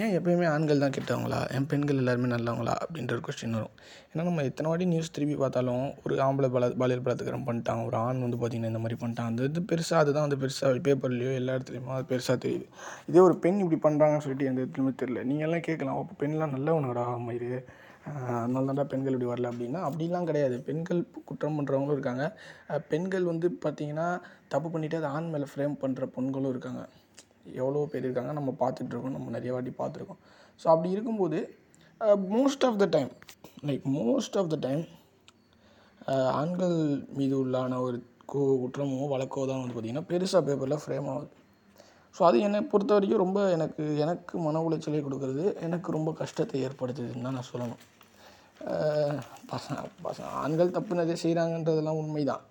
ஏன் எப்பயுமே ஆண்கள் தான் கெட்டவங்களா? ஏன் பெண்கள் எல்லாருமே நல்லவங்களா? அப்படின்ற ஒரு கொஸ்டின் வரும். ஏன்னா நம்ம எத்தனை வாட்டி நியூஸ் திரும்பி பார்த்தாலும் ஒரு ஆம்பளை பல பாலியல் பலாத்காரம் பண்ணிட்டான் ஒரு ஆண் வந்து பார்த்திங்கன்னா இந்த மாதிரி பண்ணிட்டான். அந்த இது பெருசாக அதுதான் வந்து பெருசாக பேப்பர்லேயோ எல்லா இடத்துலையுமோ அது பெருசாக தெரியுது. இதே ஒரு பெண் இப்படி பண்ணுறாங்கன்னு சொல்லிட்டு எந்த இடத்துலையுமே தெரியல. நீங்கள் எல்லாம் கேட்கலாம் அப்போ பெண்லாம் நல்லவனோட மயிறு அதனால தான்டா பெண்கள் இப்படி வரல அப்படின்னா அப்படிலாம் கிடையாது. பெண்கள் குற்றம் பண்ணுறவங்களும் இருக்காங்க. பெண்கள் வந்து பார்த்திங்கன்னா தப்பு பண்ணிவிட்டு அதை ஆண் மேலே ஃப்ரேம் பண்ணுற பெண்களும் இருக்காங்க. எவ்வளோ பேர் இருக்காங்க நம்ம பார்த்துட்ருக்கோம் நம்ம நிறைய வாட்டி பார்த்துருக்கோம். ஸோ அப்படி இருக்கும்போது most of the time like most of the time ஆண்கள் மீது உள்ளான ஒரு கு குற்றமோ வழக்கோ தான் வந்து பார்த்திங்கன்னா பெருசாக பேப்பரில் ஃப்ரேம் ஆகுது. ஸோ அது என்னை பொறுத்த வரைக்கும் ரொம்ப எனக்கு எனக்கு மன உளைச்சலை கொடுக்குறது எனக்கு ரொம்ப கஷ்டத்தை ஏற்படுத்துதுன்னு தான் நான் சொல்லணும். பசங்க பசங்க ஆண்கள் தப்பு நிறைய செய்கிறாங்கன்றதெல்லாம் உண்மை தான்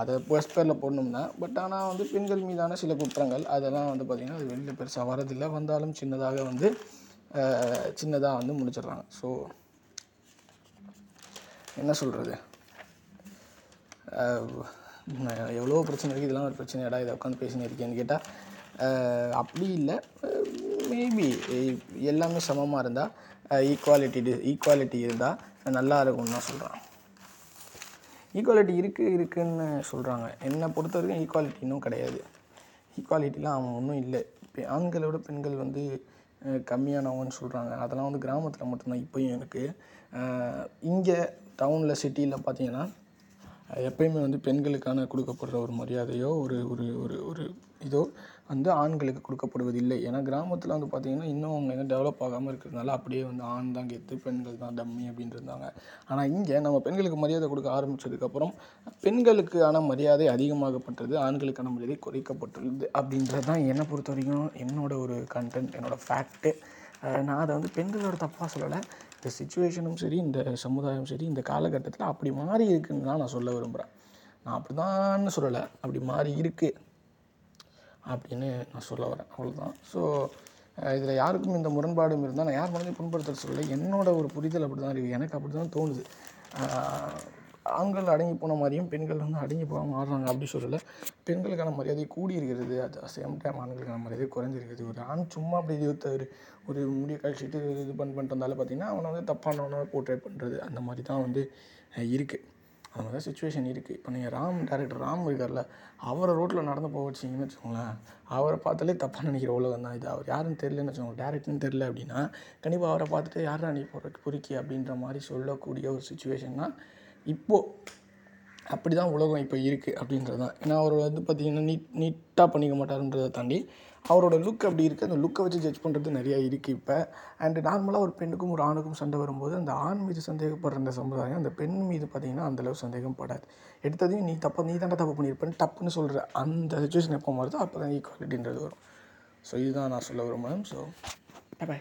அதை ஃபர்ஸ்ட் பேரில் போடணும் தான் பட் ஆனால் வந்து பெண்கள் மீதான சில குற்றங்கள் அதெல்லாம் வந்து பார்த்திங்கன்னா அது வெளியில் பெருசாக வரதில்லை வந்தாலும் சின்னதாக வந்து சின்னதாக வந்து முடிச்சிடுறாங்க. ஸோ என்ன சொல்கிறது எவ்வளோ பிரச்சனை இருக்குது இதெல்லாம் ஒரு பிரச்சனையாடா இதை உட்காந்து பேசினு இருக்கேன்னு கேட்டால் அப்படி இல்லை. மேபி எல்லாமே சமமாக இருந்தால் ஈக்குவாலிட்டி ஈக்குவாலிட்டி இருந்தால் நல்லா இருக்கும்னு தான் சொல்கிறேன் ஈக்குவாலிட்டி இருக்குது இருக்குதுன்னு சொல்கிறாங்க என்னை பொறுத்த வரைக்கும் ஈக்குவாலிட்டி இன்னும் கிடையாது. ஈக்குவாலிட்டிலாம் அவன் ஒன்றும் இல்லை. இப்போ ஆண்களை விட பெண்கள் வந்து கம்மியானவங்கன்னு சொல்கிறாங்க அதெல்லாம் வந்து கிராமத்தில் மட்டும்தான். இப்போயும் இருக்குது இங்கே டவுனில் சிட்டியில் பார்த்தீங்கன்னா எப்பயுமே வந்து பெண்களுக்கான கொடுக்கப்படுற ஒரு மரியாதையோ ஒரு ஒரு ஒரு ஒரு இதோ வந்து ஆண்களுக்கு கொடுக்கப்படுவதில்லை. ஏன்னா கிராமத்தில் வந்து பார்த்திங்கன்னா இன்னும் அவங்க இன்னும் டெவலப் ஆகாமல் இருக்கிறதுனால அப்படியே வந்து ஆண் தான் கெத்து பெண்கள் தான் டம்மி அப்படின்னு இருந்தாங்க. ஆனால் இங்கே நம்ம பெண்களுக்கு மரியாதை கொடுக்க ஆரம்பித்ததுக்கப்புறம் பெண்களுக்கான மரியாதை அதிகமாகப்பட்டது ஆண்களுக்கான மரியாதை குறைக்கப்பட்டுள்ளது அப்படின்றது தான் என்னை பொறுத்த வரைக்கும் என்னோடய ஒரு கண்டென்ட் என்னோடய ஃபேக்ட்டு நான் அதை வந்து பெண்களோட தப்பாக சொல்லலை. இந்த சுச்சுவேஷனும் சரி இந்த சமுதாயம் சரி இந்த காலகட்டத்தில் அப்படி மாறி இருக்குன்னு தான் நான் சொல்ல விரும்புகிறேன் நான் அப்படி தான் சொல்லலை. அப்படி மாறி இருக்குது அப்படின்னு நான் சொல்ல வரேன். அவ்வளோதான் ஸோ இதில் யாருக்கும் இந்த முரண்பாடும் இருந்தால் நான் யார் மனதையும் புண்படுத்த சொல்லலை. என்னோட ஒரு புரிதல் அப்படி தான் இருக்குது எனக்கு அப்படி தான் தோணுது ஆண்கள் அடங்கி போன மாதிரியும் பெண்கள் வந்து அடங்கி போகாமல் மாறுறாங்க அப்படி சொல்லலை. பெண்களுக்கான மரியாதை கூடி இருக்கிறது அட் சேம் டைம் ஆண்களுக்கான மரியாதை குறைஞ்சிருக்குது ஒரு ஆண் சும்மா அப்படி இது ஒரு ஒரு முடிய கழிச்சிட்டு இது பண்ணி பண்ணிட்டு வந்தாலும் பார்த்தீங்கன்னா அவனை வந்து தப்பானவனாக போர்ட்ரேட் பண்ணுறது அந்த மாதிரி தான் வந்து இருக்குது அந்த மாதிரி தான் சுச்சுவேஷன் இருக்குது இப்போ நீங்கள் ராம் டேரக்டர் ராம் இருக்கார்ல அவரை ரோட்டில் நடந்து போக வச்சிங்கன்னு வச்சுக்கோங்களேன் அவரை பார்த்தாலே தப்பாக நினைக்கிற உலகம் தான் இது. அவர் யாருன்னு தெரிலன்னு வச்சுக்கோங்க. டேரக்டர்னு தெரில அப்படின்னா கண்டிப்பாக அவரை பார்த்துட்டு யாரா நீ பொறு பொறுக்கி? அப்படின்ற மாதிரி சொல்லக்கூடிய ஒரு சுச்சுவேஷன் தான் இப்போது அப்படி தான் உலகம் இப்போ இருக்குது அப்படின்றது. தான் ஏன்னா அவர் வந்து பார்த்திங்கன்னா நீட் நீட்டாக பண்ணிக்க மாட்டாருன்றதை தாண்டி அவரோட லுக் அப்படி இருக்குது அந்த லுக்கை வச்சு ஜட்ஜ் பண்ணுறது நிறையா இருக்குது இப்போ. அண்டு நார்மலாக ஒரு பெண்ணுக்கும் ஒரு ஆணுக்கும் சண்டை வரும்போது அந்த ஆண் மீது சந்தேகப்படுற அந்த சமுதாயம் அந்த பெண் மீது பார்த்திங்கன்னா அந்தளவு சந்தேகம் படாது. எடுத்ததையும் நீ தப்பா நீ தாண்டா தப்பு பண்ணியிருப்பேன்னு டப்புன்னு சொல்கிற அந்த சுச்சுவேஷன் எப்போ மாறுதோ அப்போ தான் ஈக்குவாலிட்டின்றது வரும். ஸோ இதுதான் நான் சொல்ல விரும்புகிறேன் ஸோ